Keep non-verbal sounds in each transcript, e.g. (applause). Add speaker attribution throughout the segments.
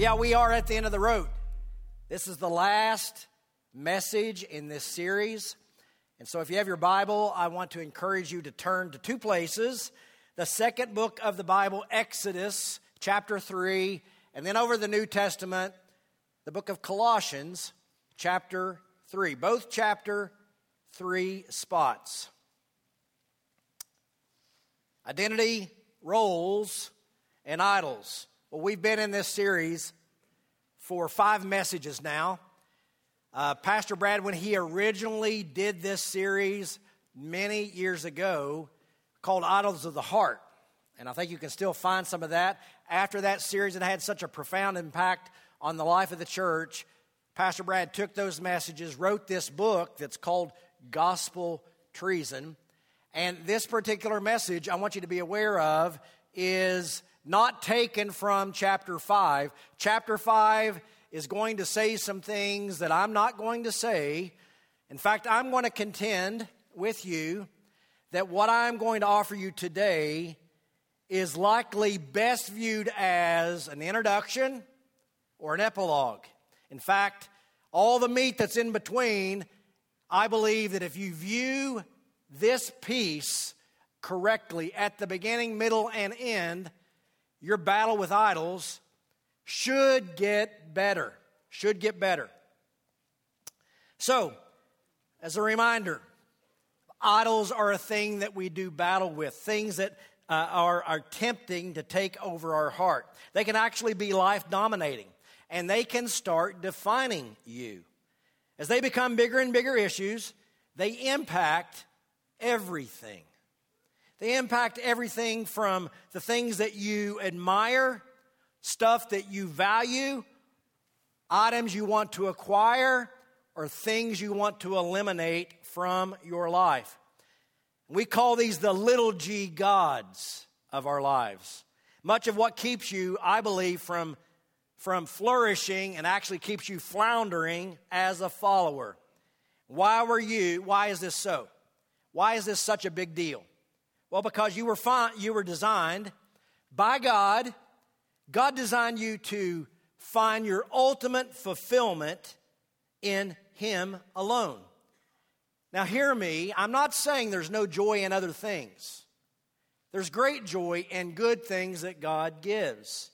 Speaker 1: Yeah, we are at the end of the road. This is the last message in this series. And so, if you have your Bible, I want to encourage you to turn to two places the second book of the Bible, Exodus, chapter 3, and then over the New Testament, the book of Colossians, chapter 3. Both chapter 3 spots. Identity, roles, and idols. Well, we've been in this series for five messages now. Uh, Pastor Brad, when he originally did this series many years ago, called Idols of the Heart, and I think you can still find some of that. After that series, it had such a profound impact on the life of the church. Pastor Brad took those messages, wrote this book that's called Gospel Treason. And this particular message, I want you to be aware of, is not taken from chapter 5. Chapter 5 is going to say some things that I'm not going to say. In fact, I'm going to contend with you that what I'm going to offer you today is likely best viewed as an introduction or an epilogue. In fact, all the meat that's in between, I believe that if you view this piece correctly at the beginning, middle, and end, your battle with idols should get better. Should get better. So, as a reminder, idols are a thing that we do battle with, things that uh, are, are tempting to take over our heart. They can actually be life dominating, and they can start defining you. As they become bigger and bigger issues, they impact everything. They impact everything from the things that you admire, stuff that you value, items you want to acquire, or things you want to eliminate from your life. We call these the little g gods of our lives. Much of what keeps you, I believe, from, from flourishing and actually keeps you floundering as a follower. Why were you, why is this so? Why is this such a big deal? Well, because you were, you were designed by God. God designed you to find your ultimate fulfillment in Him alone. Now, hear me. I'm not saying there's no joy in other things. There's great joy in good things that God gives.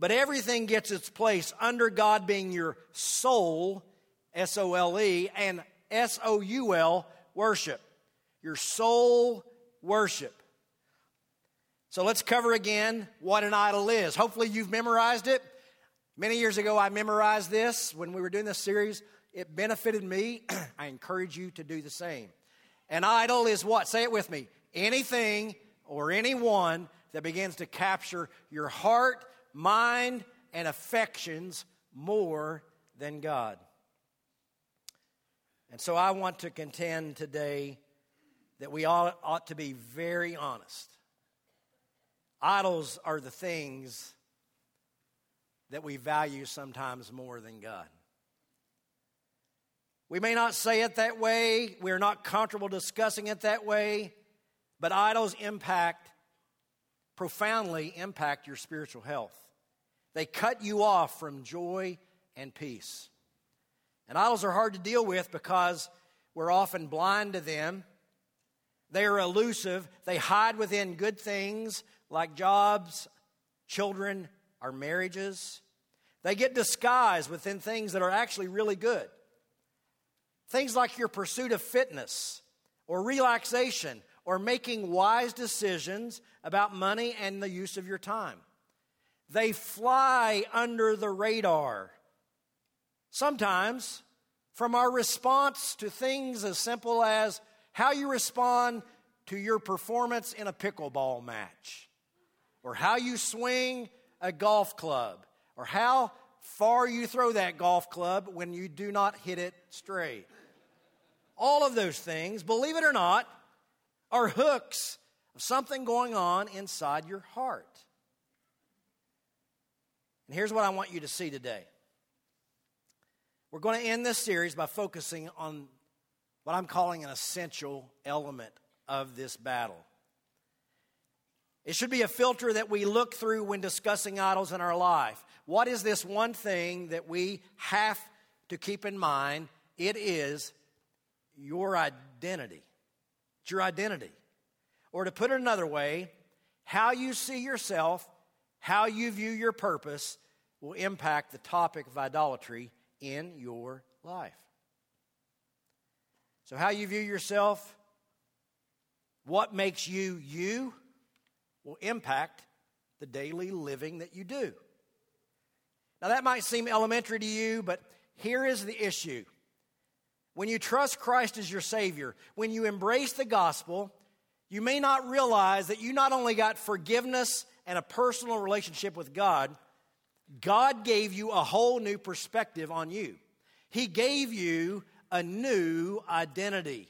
Speaker 1: But everything gets its place under God being your soul, S O L E, and S O U L, worship. Your soul worship. So let's cover again what an idol is. Hopefully, you've memorized it. Many years ago, I memorized this when we were doing this series. It benefited me. (clears throat) I encourage you to do the same. An idol is what? Say it with me. Anything or anyone that begins to capture your heart, mind, and affections more than God. And so I want to contend today that we ought, ought to be very honest. Idols are the things that we value sometimes more than God. We may not say it that way, we're not comfortable discussing it that way, but idols impact, profoundly impact your spiritual health. They cut you off from joy and peace. And idols are hard to deal with because we're often blind to them they are elusive. They hide within good things like jobs, children, our marriages. They get disguised within things that are actually really good. Things like your pursuit of fitness or relaxation or making wise decisions about money and the use of your time. They fly under the radar. Sometimes from our response to things as simple as how you respond to your performance in a pickleball match, or how you swing a golf club, or how far you throw that golf club when you do not hit it straight. All of those things, believe it or not, are hooks of something going on inside your heart. And here's what I want you to see today. We're going to end this series by focusing on what I'm calling an essential element of this battle. It should be a filter that we look through when discussing idols in our life. What is this one thing that we have to keep in mind? It is your identity. It's your identity. Or to put it another way, how you see yourself, how you view your purpose will impact the topic of idolatry in your life. So, how you view yourself, what makes you you, will impact the daily living that you do. Now, that might seem elementary to you, but here is the issue. When you trust Christ as your Savior, when you embrace the gospel, you may not realize that you not only got forgiveness and a personal relationship with God, God gave you a whole new perspective on you. He gave you a new identity.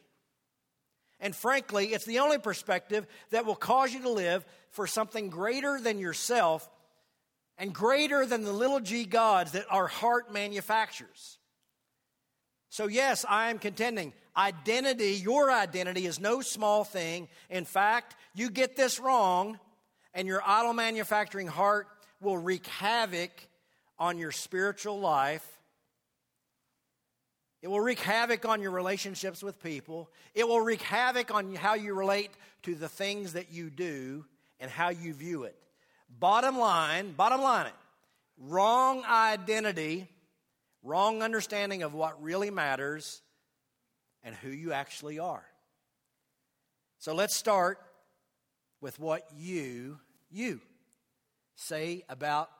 Speaker 1: And frankly, it's the only perspective that will cause you to live for something greater than yourself and greater than the little g gods that our heart manufactures. So, yes, I am contending. Identity, your identity, is no small thing. In fact, you get this wrong, and your idol manufacturing heart will wreak havoc on your spiritual life. It will wreak havoc on your relationships with people. It will wreak havoc on how you relate to the things that you do and how you view it. Bottom line, bottom line it. Wrong identity wrong understanding of what really matters and who you actually are. So let's start with what you, you, say about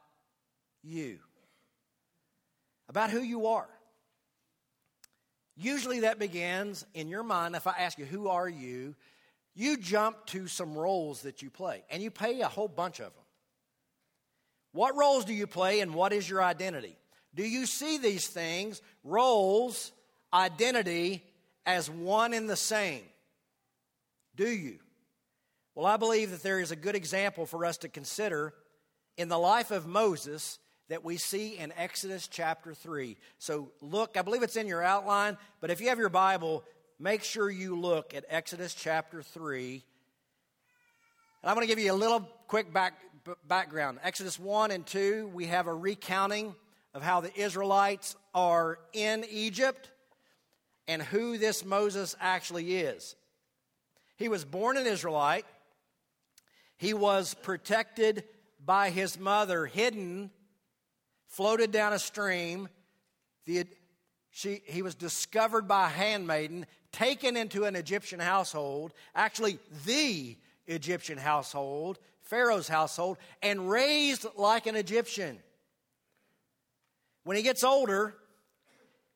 Speaker 1: you, about who you are. Usually that begins in your mind. If I ask you, who are you? You jump to some roles that you play, and you play a whole bunch of them. What roles do you play, and what is your identity? Do you see these things, roles, identity, as one and the same? Do you? Well, I believe that there is a good example for us to consider in the life of Moses that we see in Exodus chapter 3. So look, I believe it's in your outline, but if you have your Bible, make sure you look at Exodus chapter 3. And I'm going to give you a little quick back, background. Exodus 1 and 2, we have a recounting of how the Israelites are in Egypt and who this Moses actually is. He was born an Israelite. He was protected by his mother, hidden, floated down a stream. The, she, he was discovered by a handmaiden, taken into an Egyptian household, actually, the Egyptian household, Pharaoh's household, and raised like an Egyptian. When he gets older,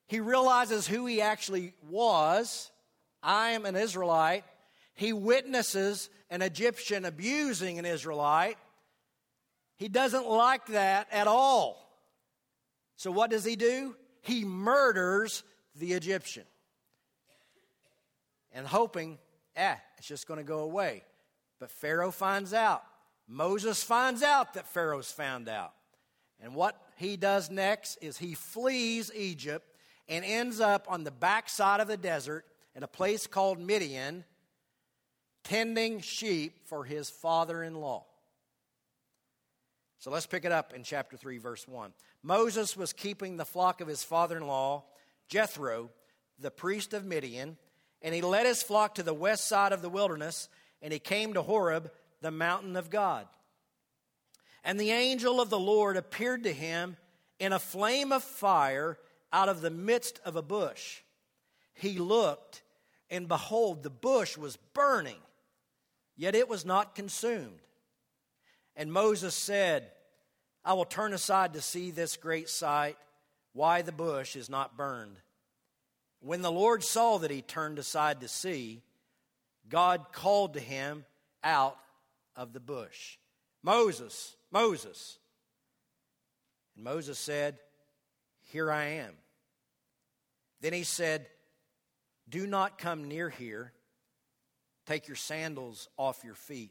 Speaker 1: he realizes who he actually was. I am an Israelite. He witnesses an Egyptian abusing an Israelite. He doesn't like that at all. So, what does he do? He murders the Egyptian. And hoping, eh, it's just going to go away. But Pharaoh finds out. Moses finds out that Pharaoh's found out. And what he does next is he flees Egypt and ends up on the backside of the desert in a place called Midian, tending sheep for his father in law. So let's pick it up in chapter 3, verse 1. Moses was keeping the flock of his father in law, Jethro, the priest of Midian, and he led his flock to the west side of the wilderness, and he came to Horeb, the mountain of God. And the angel of the Lord appeared to him in a flame of fire out of the midst of a bush. He looked, and behold, the bush was burning, yet it was not consumed. And Moses said, I will turn aside to see this great sight, why the bush is not burned. When the Lord saw that he turned aside to see, God called to him out of the bush Moses, Moses. And Moses said, Here I am. Then he said, Do not come near here. Take your sandals off your feet,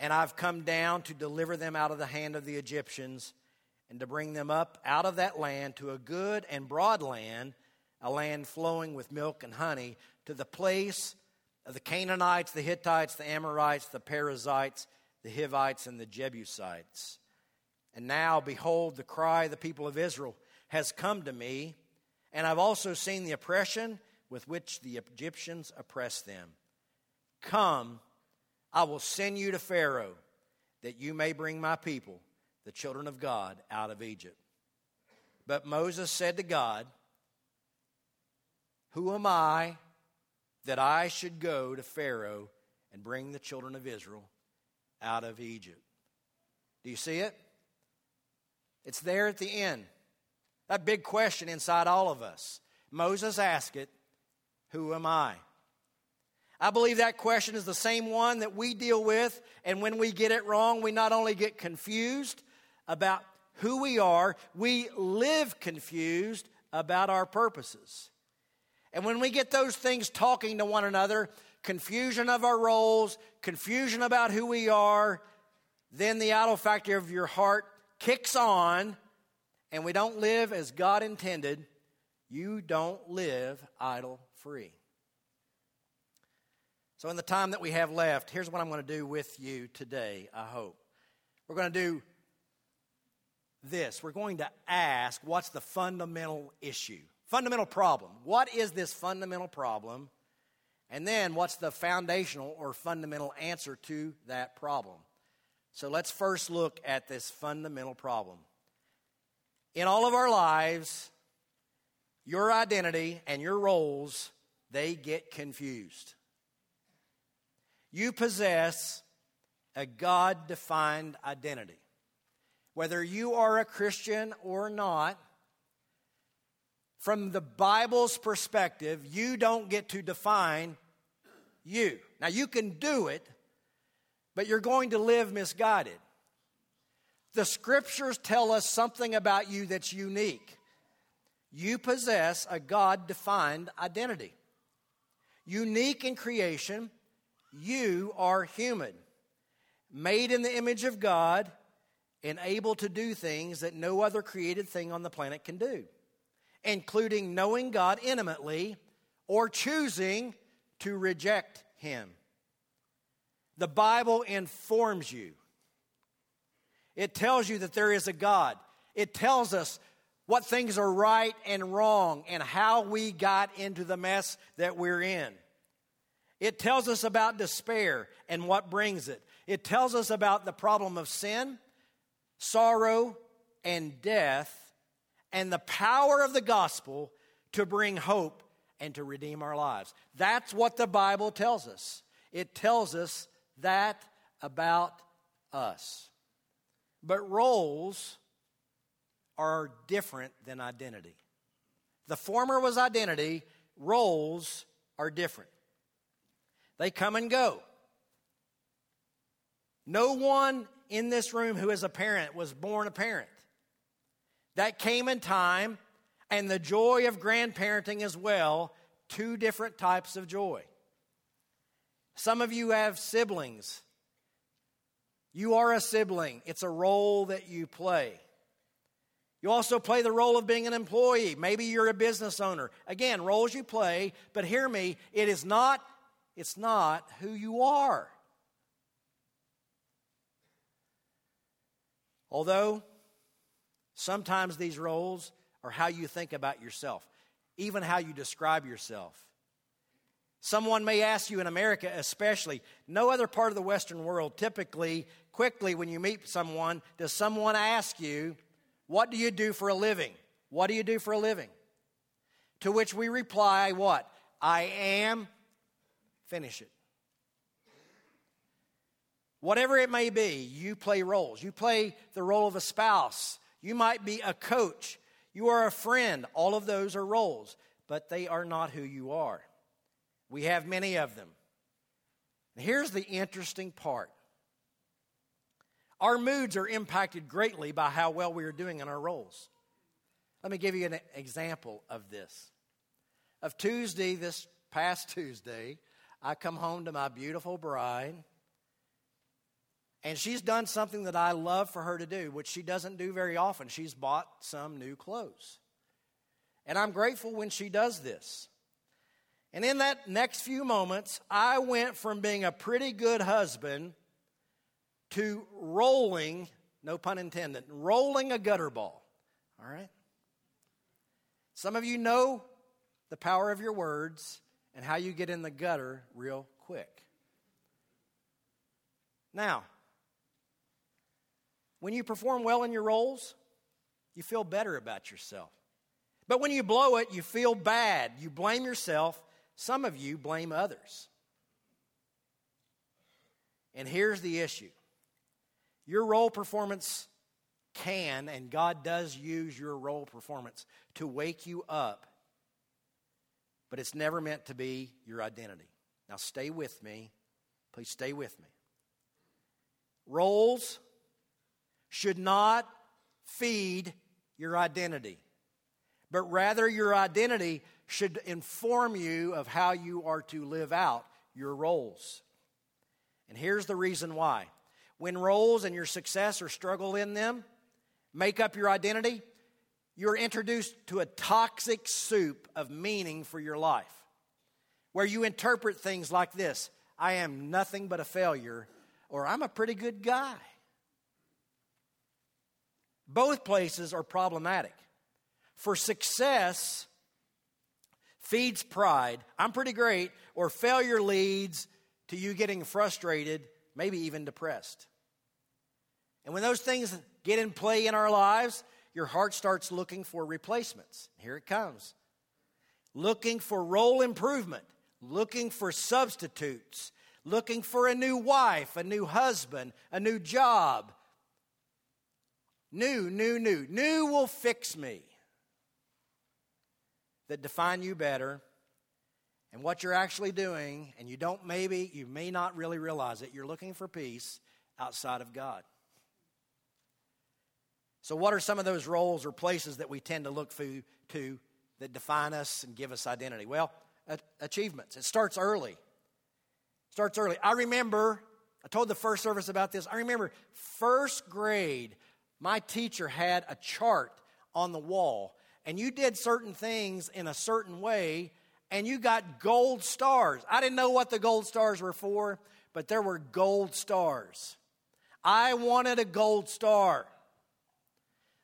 Speaker 1: and I've come down to deliver them out of the hand of the Egyptians and to bring them up out of that land to a good and broad land, a land flowing with milk and honey, to the place of the Canaanites, the Hittites, the Amorites, the Perizzites, the Hivites, and the Jebusites. And now, behold, the cry of the people of Israel has come to me, and I've also seen the oppression with which the Egyptians oppress them. Come, I will send you to Pharaoh, that you may bring my people, the children of God, out of Egypt. But Moses said to God, Who am I that I should go to Pharaoh and bring the children of Israel out of Egypt? Do you see it? It's there at the end. That big question inside all of us. Moses asked it, Who am I? I believe that question is the same one that we deal with, and when we get it wrong, we not only get confused about who we are, we live confused about our purposes. And when we get those things talking to one another, confusion of our roles, confusion about who we are, then the idol factor of your heart kicks on, and we don't live as God intended. You don't live idol free. So, in the time that we have left, here's what I'm going to do with you today, I hope. We're going to do this. We're going to ask what's the fundamental issue, fundamental problem. What is this fundamental problem? And then what's the foundational or fundamental answer to that problem? So let's first look at this fundamental problem. In all of our lives, your identity and your roles, they get confused. You possess a God defined identity. Whether you are a Christian or not, from the Bible's perspective, you don't get to define you. Now, you can do it, but you're going to live misguided. The scriptures tell us something about you that's unique. You possess a God defined identity. Unique in creation, you are human, made in the image of God, and able to do things that no other created thing on the planet can do, including knowing God intimately or choosing to reject Him. The Bible informs you. It tells you that there is a God. It tells us what things are right and wrong and how we got into the mess that we're in. It tells us about despair and what brings it. It tells us about the problem of sin, sorrow, and death, and the power of the gospel to bring hope and to redeem our lives. That's what the Bible tells us. It tells us that about us. But roles are different than identity. The former was identity, roles are different. They come and go. No one in this room who is a parent was born a parent. That came in time, and the joy of grandparenting as well, two different types of joy. Some of you have siblings. You are a sibling, it's a role that you play. You also play the role of being an employee. Maybe you're a business owner. Again, roles you play, but hear me, it is not it's not who you are. Although sometimes these roles are how you think about yourself, even how you describe yourself. Someone may ask you in America, especially, no other part of the Western world, typically, quickly, when you meet someone, does someone ask you, What do you do for a living? What do you do for a living? To which we reply, What? I am Finish it. Whatever it may be, you play roles. You play the role of a spouse. You might be a coach. You are a friend. All of those are roles, but they are not who you are. We have many of them. here's the interesting part Our moods are impacted greatly by how well we are doing in our roles. Let me give you an example of this. Of Tuesday, this past Tuesday, I come home to my beautiful bride, and she's done something that I love for her to do, which she doesn't do very often. She's bought some new clothes. And I'm grateful when she does this. And in that next few moments, I went from being a pretty good husband to rolling, no pun intended, rolling a gutter ball. All right? Some of you know the power of your words and how you get in the gutter real quick. Now, when you perform well in your roles, you feel better about yourself. But when you blow it, you feel bad. You blame yourself. Some of you blame others. And here's the issue your role performance can, and God does use your role performance to wake you up, but it's never meant to be your identity. Now, stay with me. Please stay with me. Roles should not feed your identity, but rather your identity should inform you of how you are to live out your roles. And here's the reason why. When roles and your success or struggle in them make up your identity, you're introduced to a toxic soup of meaning for your life, where you interpret things like this I am nothing but a failure, or I'm a pretty good guy. Both places are problematic. For success feeds pride, I'm pretty great, or failure leads to you getting frustrated, maybe even depressed. And when those things get in play in our lives, your heart starts looking for replacements. Here it comes. Looking for role improvement, looking for substitutes, looking for a new wife, a new husband, a new job. New, new, new. New will fix me. That define you better and what you're actually doing, and you don't maybe, you may not really realize it, you're looking for peace outside of God. So, what are some of those roles or places that we tend to look to that define us and give us identity? Well, achievements. It starts early. It starts early. I remember, I told the first service about this. I remember first grade, my teacher had a chart on the wall, and you did certain things in a certain way, and you got gold stars. I didn't know what the gold stars were for, but there were gold stars. I wanted a gold star.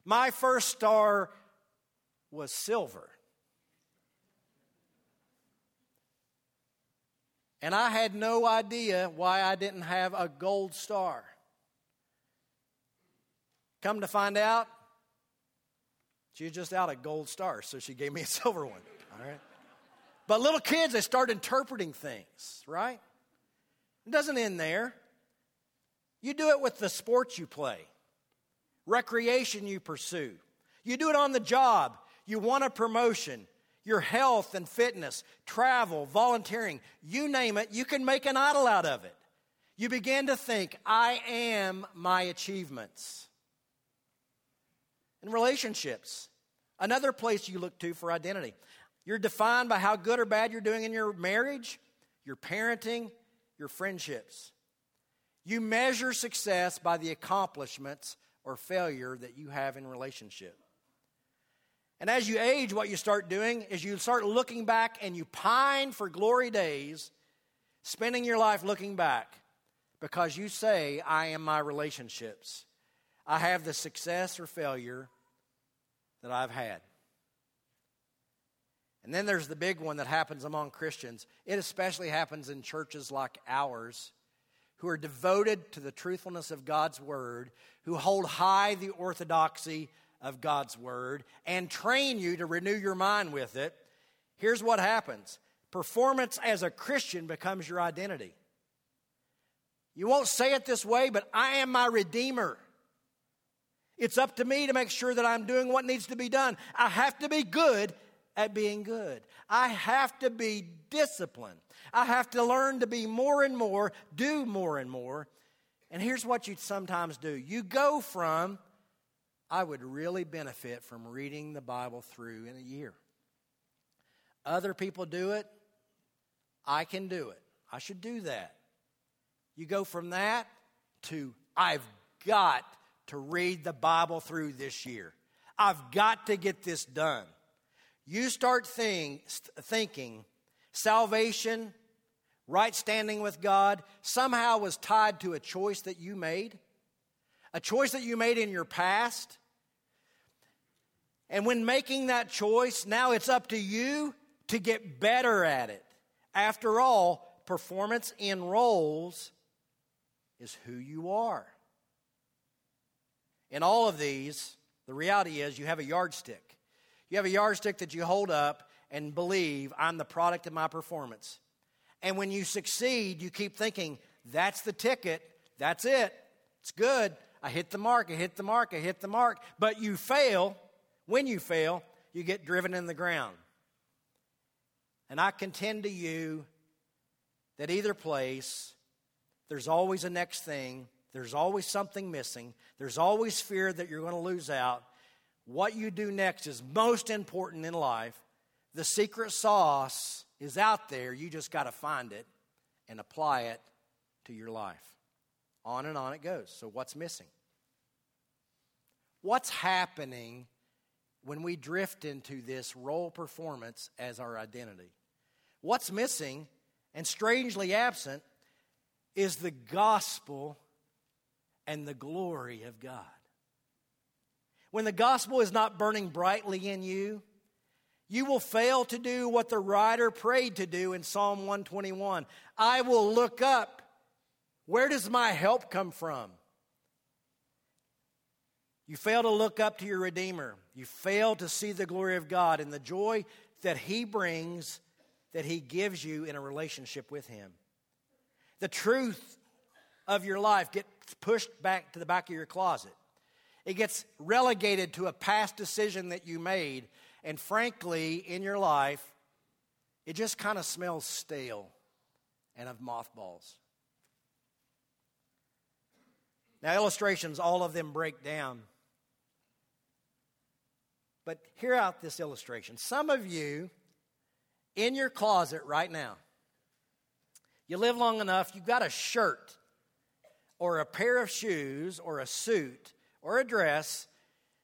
Speaker 1: My first star was silver. And I had no idea why I didn't have a gold star. Come to find out, she was just out a gold star, so she gave me a (laughs) silver one. All right. But little kids, they start interpreting things, right? It doesn't end there. You do it with the sports you play recreation you pursue. You do it on the job. You want a promotion. Your health and fitness, travel, volunteering, you name it, you can make an idol out of it. You begin to think, I am my achievements. In relationships, another place you look to for identity. You're defined by how good or bad you're doing in your marriage, your parenting, your friendships. You measure success by the accomplishments or failure that you have in relationship. And as you age, what you start doing is you start looking back and you pine for glory days, spending your life looking back because you say, I am my relationships. I have the success or failure that I've had. And then there's the big one that happens among Christians. It especially happens in churches like ours who are devoted to the truthfulness of God's word, who hold high the orthodoxy of God's word, and train you to renew your mind with it, here's what happens performance as a Christian becomes your identity. You won't say it this way, but I am my Redeemer. It's up to me to make sure that I'm doing what needs to be done. I have to be good at being good. I have to be disciplined. I have to learn to be more and more, do more and more. And here's what you sometimes do you go from, I would really benefit from reading the Bible through in a year. Other people do it, I can do it. I should do that. You go from that to, I've got to read the Bible through this year. I've got to get this done. You start think, thinking salvation, right standing with God, somehow was tied to a choice that you made, a choice that you made in your past. And when making that choice, now it's up to you to get better at it. After all, performance in roles is who you are. In all of these, the reality is you have a yardstick. You have a yardstick that you hold up and believe I'm the product of my performance. And when you succeed, you keep thinking, that's the ticket, that's it, it's good. I hit the mark, I hit the mark, I hit the mark. But you fail. When you fail, you get driven in the ground. And I contend to you that either place, there's always a next thing, there's always something missing, there's always fear that you're going to lose out. What you do next is most important in life. The secret sauce is out there. You just got to find it and apply it to your life. On and on it goes. So, what's missing? What's happening when we drift into this role performance as our identity? What's missing and strangely absent is the gospel and the glory of God. When the gospel is not burning brightly in you, you will fail to do what the writer prayed to do in Psalm 121. I will look up. Where does my help come from? You fail to look up to your Redeemer. You fail to see the glory of God and the joy that He brings, that He gives you in a relationship with Him. The truth of your life gets pushed back to the back of your closet. It gets relegated to a past decision that you made and frankly, in your life, it just kind of smells stale and of mothballs. Now, illustrations, all of them break down. But hear out this illustration. Some of you in your closet right now, you live long enough, you've got a shirt or a pair of shoes or a suit or a dress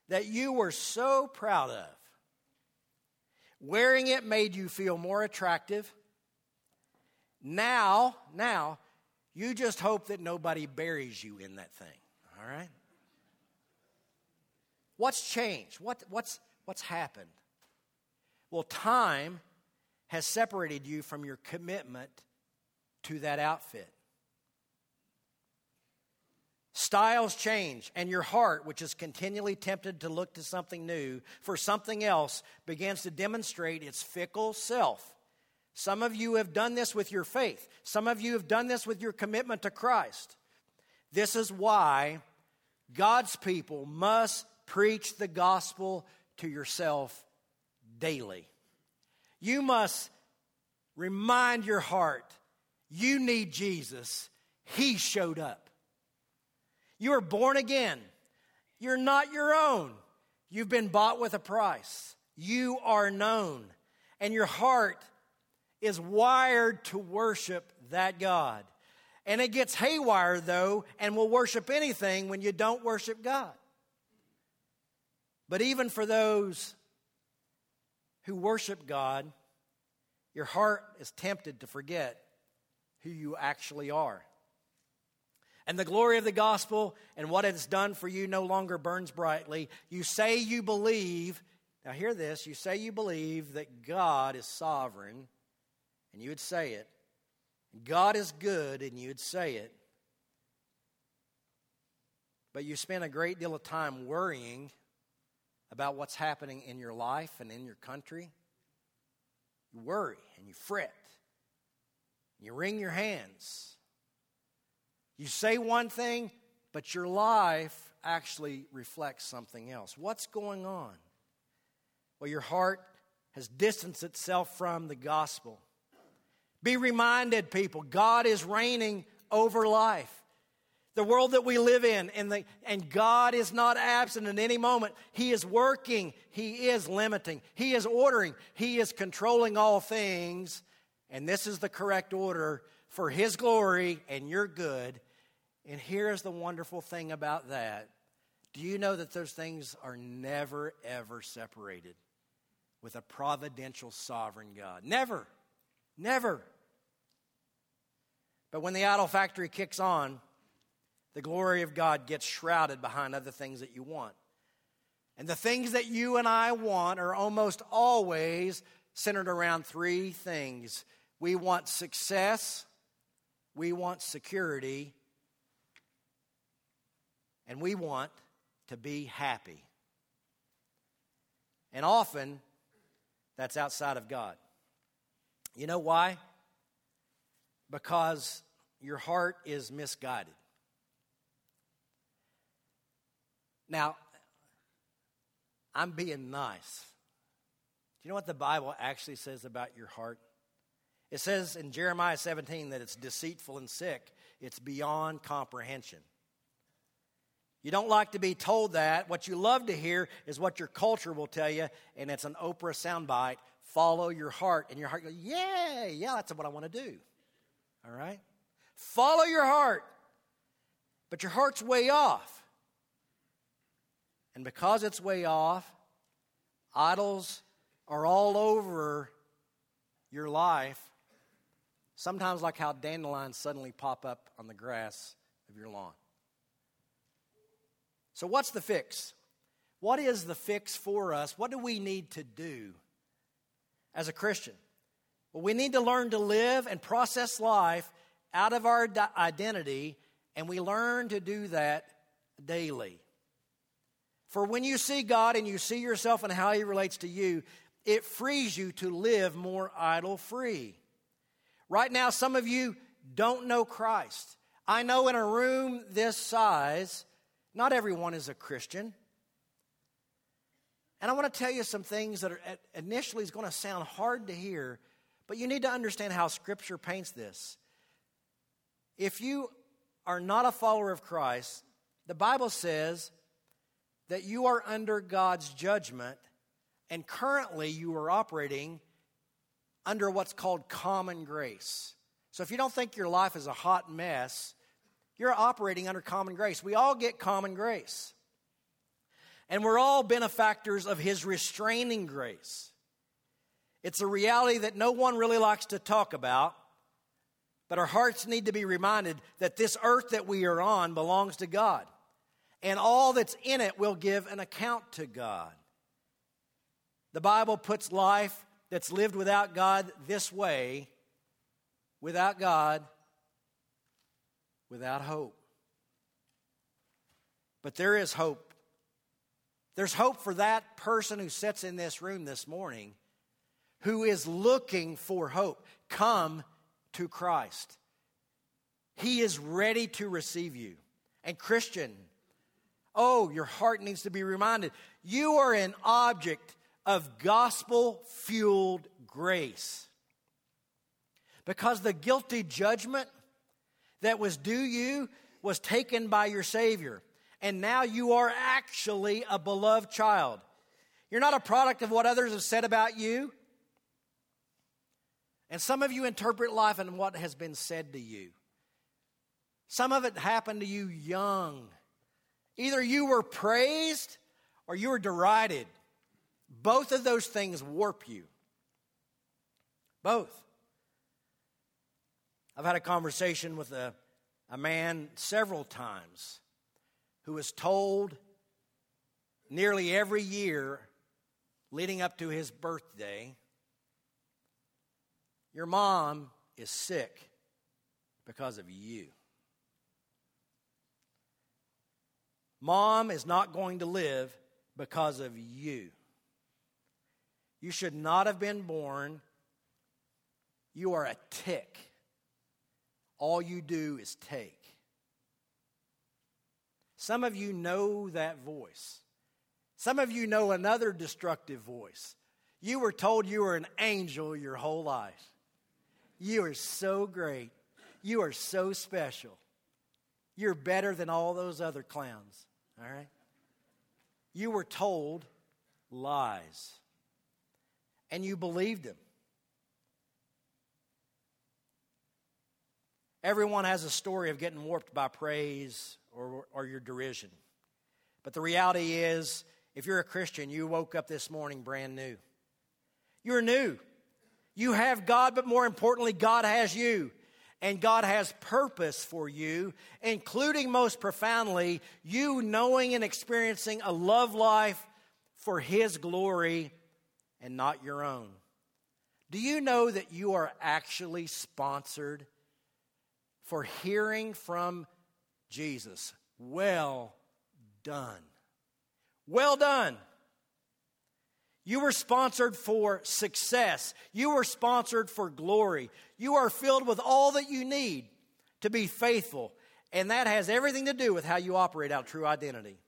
Speaker 1: that you were so proud of. Wearing it made you feel more attractive. Now, now, you just hope that nobody buries you in that thing. All right? What's changed? What, what's, what's happened? Well, time has separated you from your commitment to that outfit. Styles change, and your heart, which is continually tempted to look to something new for something else, begins to demonstrate its fickle self. Some of you have done this with your faith, some of you have done this with your commitment to Christ. This is why God's people must preach the gospel to yourself daily. You must remind your heart you need Jesus, He showed up. You are born again. You're not your own. You've been bought with a price. You are known. And your heart is wired to worship that God. And it gets haywire, though, and will worship anything when you don't worship God. But even for those who worship God, your heart is tempted to forget who you actually are. And the glory of the gospel and what it's done for you no longer burns brightly. You say you believe, now hear this, you say you believe that God is sovereign, and you would say it. God is good, and you would say it. But you spend a great deal of time worrying about what's happening in your life and in your country. You worry and you fret. You wring your hands you say one thing, but your life actually reflects something else. What's going on? Well, your heart has distanced itself from the gospel. Be reminded, people, God is reigning over life. The world that we live in, and, the, and God is not absent in any moment. He is working, He is limiting, He is ordering, He is controlling all things. And this is the correct order for His glory and your good. And here's the wonderful thing about that. Do you know that those things are never, ever separated with a providential, sovereign God? Never. Never. But when the idol factory kicks on, the glory of God gets shrouded behind other things that you want. And the things that you and I want are almost always centered around three things we want success, we want security, and we want to be happy. And often, that's outside of God. You know why? Because your heart is misguided. Now, I'm being nice. Do you know what the Bible actually says about your heart? It says in Jeremiah 17 that it's deceitful and sick, it's beyond comprehension. You don't like to be told that. What you love to hear is what your culture will tell you, and it's an Oprah soundbite. Follow your heart, and your heart goes, Yeah, yeah, that's what I want to do. All right? Follow your heart, but your heart's way off. And because it's way off, idols are all over your life. Sometimes, like how dandelions suddenly pop up on the grass of your lawn. So, what's the fix? What is the fix for us? What do we need to do as a Christian? Well, we need to learn to live and process life out of our identity, and we learn to do that daily. For when you see God and you see yourself and how He relates to you, it frees you to live more idol free. Right now, some of you don't know Christ. I know in a room this size, not everyone is a Christian. And I want to tell you some things that are initially is going to sound hard to hear, but you need to understand how Scripture paints this. If you are not a follower of Christ, the Bible says that you are under God's judgment, and currently you are operating under what's called common grace. So if you don't think your life is a hot mess, you're operating under common grace. We all get common grace. And we're all benefactors of His restraining grace. It's a reality that no one really likes to talk about, but our hearts need to be reminded that this earth that we are on belongs to God and all that's in it will give an account to God. The Bible puts life that's lived without God this way without God, without hope. But there is hope. There's hope for that person who sits in this room this morning who is looking for hope. Come to Christ. He is ready to receive you. And, Christian, Oh, your heart needs to be reminded. You are an object of gospel fueled grace. Because the guilty judgment that was due you was taken by your Savior. And now you are actually a beloved child. You're not a product of what others have said about you. And some of you interpret life in what has been said to you. Some of it happened to you young Either you were praised or you were derided. Both of those things warp you. Both. I've had a conversation with a, a man several times who was told nearly every year leading up to his birthday Your mom is sick because of you. Mom is not going to live because of you. You should not have been born. You are a tick. All you do is take. Some of you know that voice. Some of you know another destructive voice. You were told you were an angel your whole life. You are so great. You are so special. You're better than all those other clowns, all right? You were told lies, and you believed them. Everyone has a story of getting warped by praise or, or your derision. But the reality is, if you're a Christian, you woke up this morning brand new. You're new. You have God, but more importantly, God has you. And God has purpose for you, including most profoundly, you knowing and experiencing a love life for His glory and not your own. Do you know that you are actually sponsored for hearing from Jesus? Well done. Well done. You were sponsored for success. You were sponsored for glory. You are filled with all that you need to be faithful. And that has everything to do with how you operate out true identity.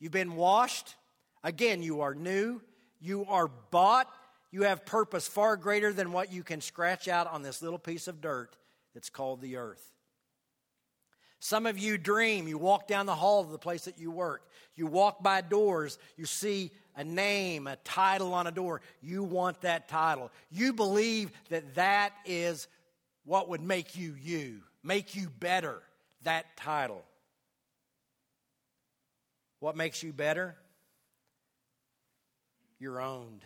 Speaker 1: You've been washed. Again, you are new. You are bought. You have purpose far greater than what you can scratch out on this little piece of dirt that's called the earth. Some of you dream. You walk down the hall of the place that you work. You walk by doors. You see a name, a title on a door. You want that title. You believe that that is what would make you you, make you better, that title. What makes you better? You're owned.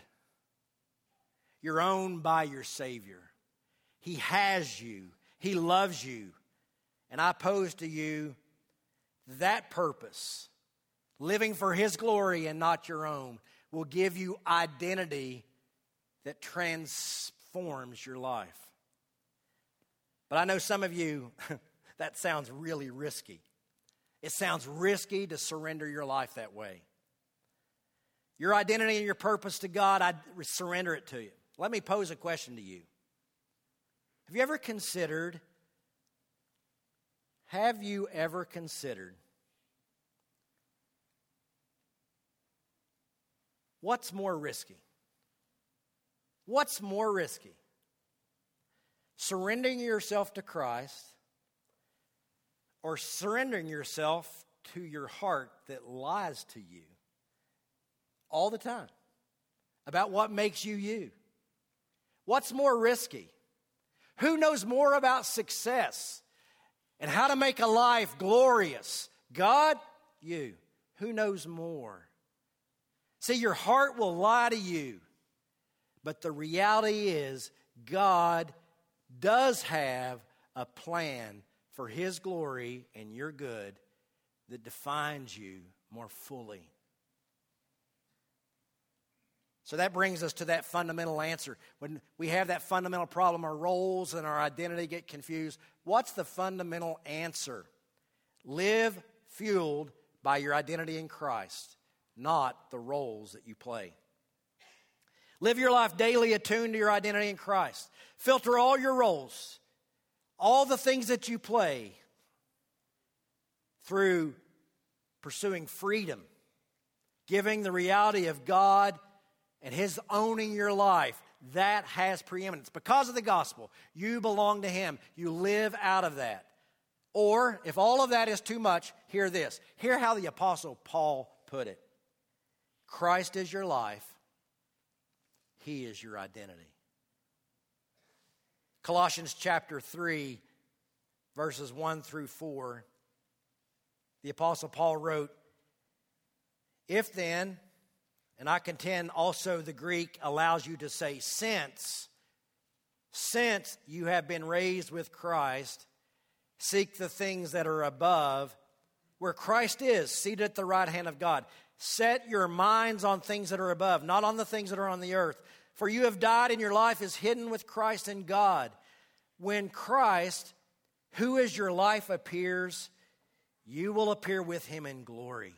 Speaker 1: You're owned by your Savior. He has you, He loves you. And I pose to you that purpose, living for His glory and not your own, will give you identity that transforms your life. But I know some of you, (laughs) that sounds really risky. It sounds risky to surrender your life that way. Your identity and your purpose to God, I surrender it to you. Let me pose a question to you. Have you ever considered have you ever considered what's more risky? What's more risky? Surrendering yourself to Christ or surrendering yourself to your heart that lies to you all the time about what makes you you? What's more risky? Who knows more about success? And how to make a life glorious. God, you. Who knows more? See, your heart will lie to you, but the reality is, God does have a plan for His glory and your good that defines you more fully. So that brings us to that fundamental answer. When we have that fundamental problem, our roles and our identity get confused. What's the fundamental answer? Live fueled by your identity in Christ, not the roles that you play. Live your life daily attuned to your identity in Christ. Filter all your roles, all the things that you play through pursuing freedom, giving the reality of God and His owning your life, that has preeminence. Because of the gospel, you belong to Him. You live out of that. Or, if all of that is too much, hear this. Hear how the Apostle Paul put it Christ is your life, He is your identity. Colossians chapter 3, verses 1 through 4, the Apostle Paul wrote, If then, and I contend also the Greek allows you to say, since, since you have been raised with Christ, seek the things that are above, where Christ is, seated at the right hand of God. Set your minds on things that are above, not on the things that are on the earth. For you have died, and your life is hidden with Christ in God. When Christ, who is your life, appears, you will appear with him in glory.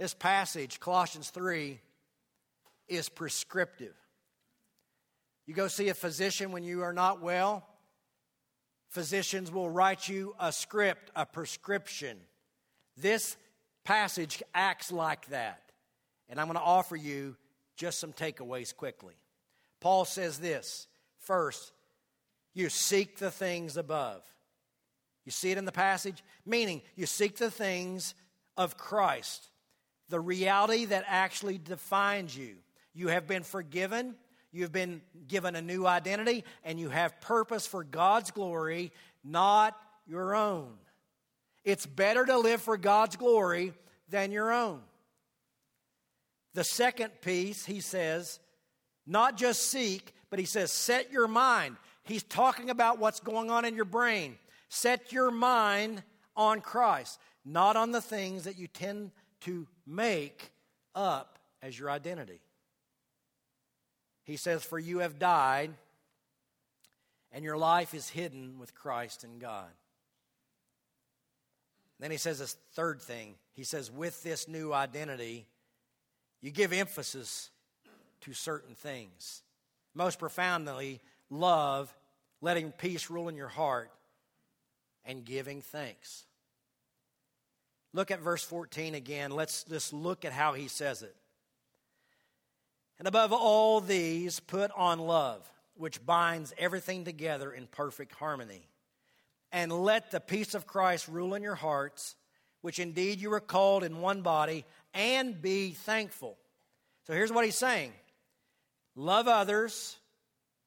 Speaker 1: This passage, Colossians 3, is prescriptive. You go see a physician when you are not well, physicians will write you a script, a prescription. This passage acts like that. And I'm going to offer you just some takeaways quickly. Paul says this first, you seek the things above. You see it in the passage? Meaning, you seek the things of Christ, the reality that actually defines you. You have been forgiven, you have been given a new identity, and you have purpose for God's glory, not your own. It's better to live for God's glory than your own. The second piece, he says, not just seek, but he says, set your mind. He's talking about what's going on in your brain. Set your mind on Christ, not on the things that you tend to make up as your identity. He says, For you have died, and your life is hidden with Christ in God. Then he says this third thing. He says, With this new identity, you give emphasis to certain things. Most profoundly, love, letting peace rule in your heart, and giving thanks. Look at verse 14 again. Let's just look at how he says it. And above all these, put on love, which binds everything together in perfect harmony. And let the peace of Christ rule in your hearts, which indeed you were called in one body, and be thankful. So here's what he's saying love others,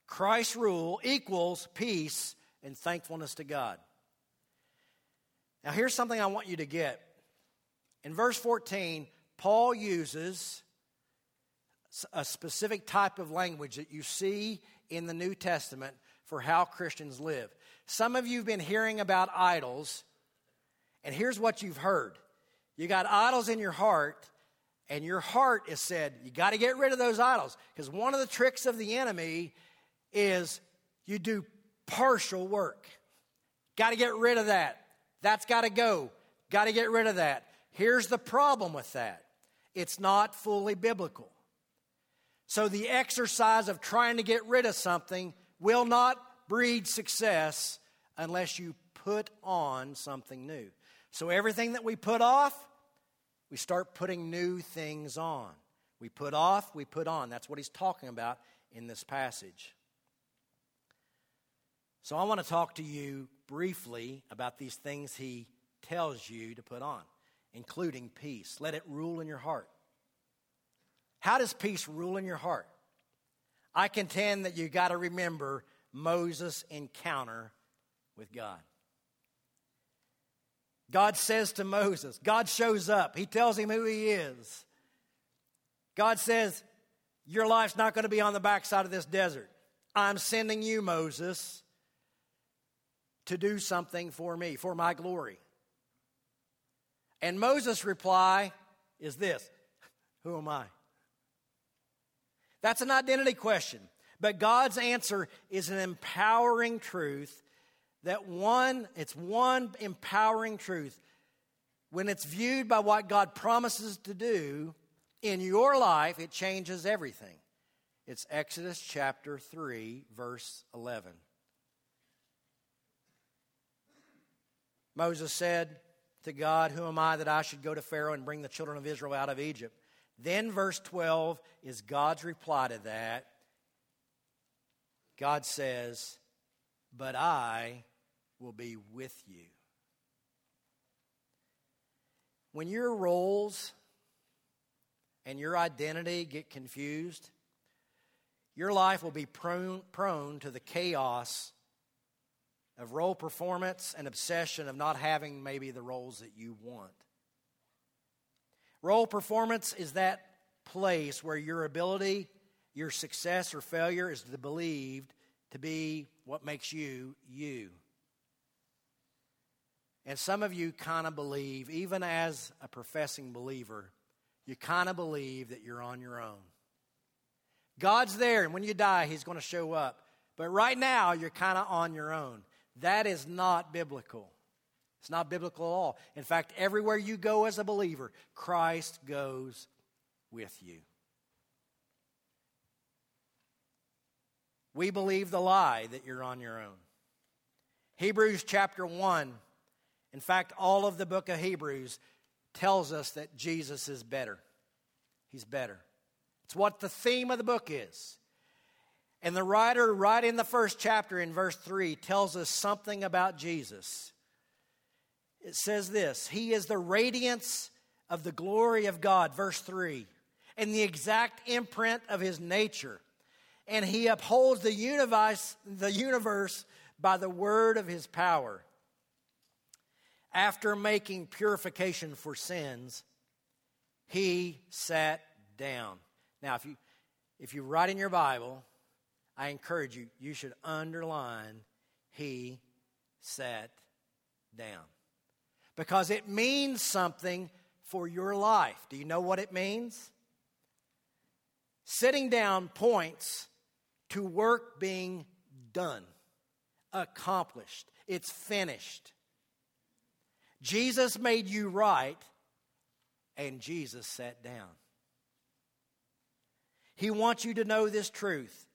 Speaker 1: Christ rule equals peace and thankfulness to God. Now, here's something I want you to get. In verse 14, Paul uses a specific type of language that you see in the New Testament for how Christians live. Some of you have been hearing about idols, and here's what you've heard you got idols in your heart, and your heart is said, you got to get rid of those idols. Because one of the tricks of the enemy is you do partial work. Got to get rid of that. That's got to go. Got to get rid of that. Here's the problem with that it's not fully biblical. So the exercise of trying to get rid of something will not breed success unless you put on something new. So everything that we put off, we start putting new things on. We put off, we put on. That's what he's talking about in this passage. So I want to talk to you briefly about these things he tells you to put on, including peace. Let it rule in your heart. How does peace rule in your heart? I contend that you got to remember Moses' encounter with God. God says to Moses, God shows up. He tells him who he is. God says, Your life's not going to be on the backside of this desert. I'm sending you, Moses, to do something for me, for my glory. And Moses' reply is this Who am I? That's an identity question. But God's answer is an empowering truth that one, it's one empowering truth. When it's viewed by what God promises to do in your life, it changes everything. It's Exodus chapter 3, verse 11. Moses said to God, Who am I that I should go to Pharaoh and bring the children of Israel out of Egypt? Then, verse 12 is God's reply to that. God says, But I will be with you. When your roles and your identity get confused, your life will be prone, prone to the chaos of role performance and obsession of not having maybe the roles that you want. Role performance is that place where your ability, your success or failure is believed to be what makes you you. And some of you kind of believe, even as a professing believer, you kind of believe that you're on your own. God's there, and when you die, He's going to show up. But right now, you're kind of on your own. That is not biblical. It's not biblical at all. In fact, everywhere you go as a believer, Christ goes with you. We believe the lie that you're on your own. Hebrews chapter 1, in fact, all of the book of Hebrews tells us that Jesus is better. He's better. It's what the theme of the book is. And the writer, right in the first chapter, in verse 3, tells us something about Jesus it says this He is the radiance of the glory of God, verse 3, and the exact imprint of his nature. And he upholds the universe, the universe by the word of his power. After making purification for sins, he sat down. Now, if you, if you write in your Bible, I encourage you, you should underline, he sat down. Because it means something for your life. Do you know what it means? Sitting down points to work being done, accomplished, it's finished. Jesus made you right, and Jesus sat down. He wants you to know this truth,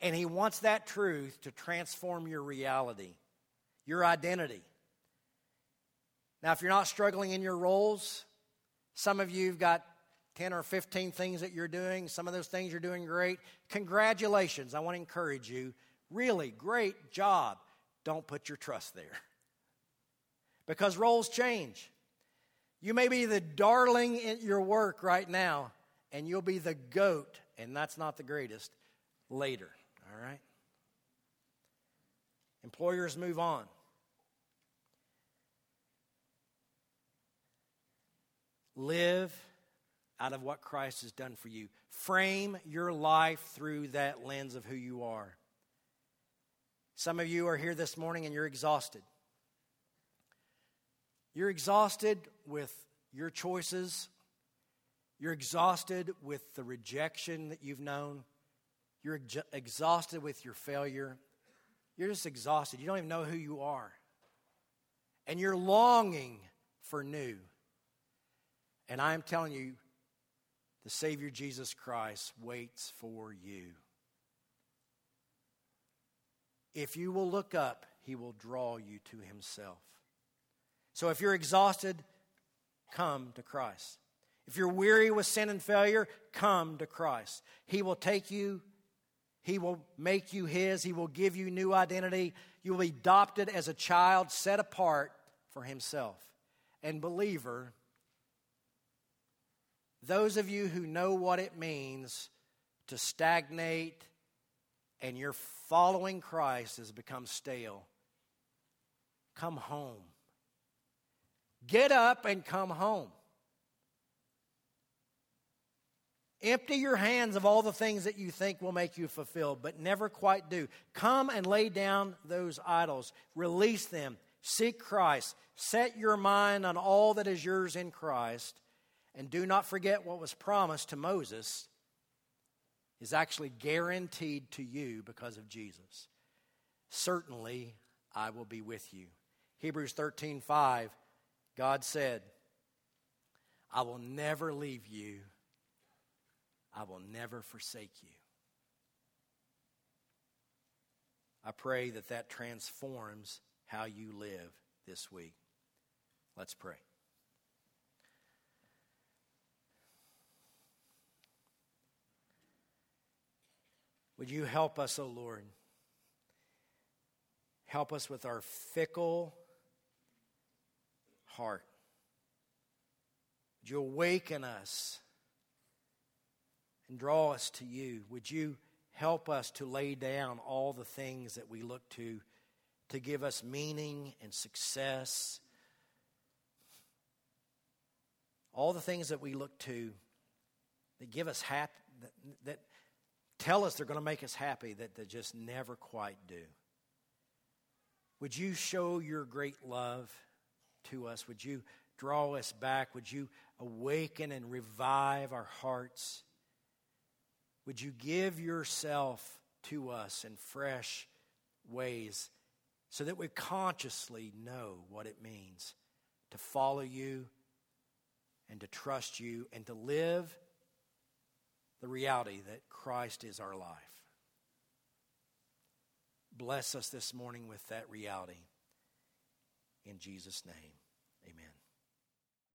Speaker 1: and He wants that truth to transform your reality, your identity. Now, if you're not struggling in your roles, some of you have got 10 or 15 things that you're doing. Some of those things you're doing great. Congratulations. I want to encourage you. Really great job. Don't put your trust there because roles change. You may be the darling in your work right now, and you'll be the goat, and that's not the greatest, later. All right? Employers move on. Live out of what Christ has done for you. Frame your life through that lens of who you are. Some of you are here this morning and you're exhausted. You're exhausted with your choices. You're exhausted with the rejection that you've known. You're ex- exhausted with your failure. You're just exhausted. You don't even know who you are. And you're longing for new. And I am telling you, the Savior Jesus Christ waits for you. If you will look up, he will draw you to himself. So if you're exhausted, come to Christ. If you're weary with sin and failure, come to Christ. He will take you, He will make you His, He will give you new identity. You will be adopted as a child set apart for Himself. And, believer, those of you who know what it means to stagnate and your following Christ has become stale, come home. Get up and come home. Empty your hands of all the things that you think will make you fulfilled, but never quite do. Come and lay down those idols, release them, seek Christ, set your mind on all that is yours in Christ, and do not forget what was promised to Moses is actually guaranteed to you because of Jesus. Certainly, I will be with you. Hebrews 13 5 God said, I will never leave you, I will never forsake you. I pray that that transforms how you live this week. Let's pray. Would you help us, O oh Lord? Help us with our fickle heart. Would you awaken us and draw us to you? Would you help us to lay down all the things that we look to to give us meaning and success? All the things that we look to that give us happy, that, that tell us they're going to make us happy, that they just never quite do. Would you show your great love? to us. Would you draw us back? Would you awaken and revive our hearts? Would you give yourself to us in fresh ways so that we consciously know what it means to follow you and to trust you and to live the reality that Christ is our life? Bless us this morning with that reality. In Jesus' name, amen.